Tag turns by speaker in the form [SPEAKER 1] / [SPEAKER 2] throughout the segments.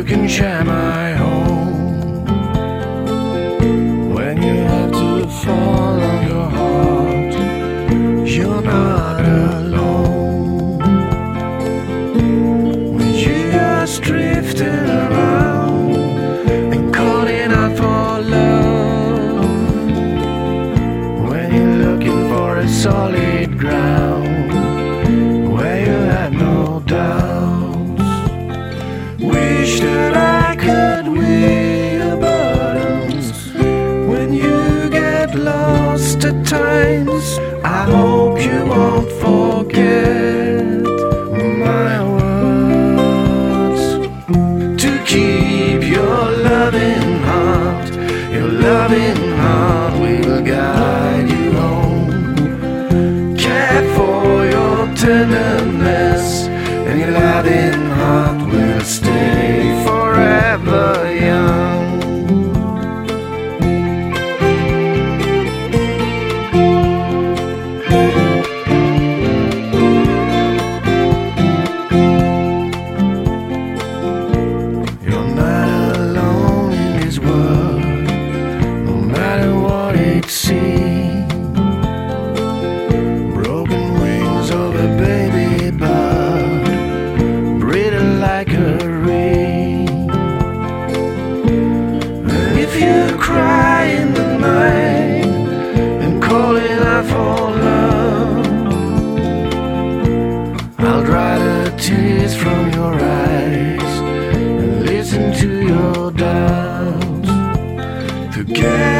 [SPEAKER 1] you can share my home. When you have to follow your heart, you're not alone. When you are just drifting around and calling out for love, when you're looking for a solid ground. Lost at times. Your doubts. Together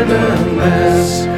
[SPEAKER 1] in.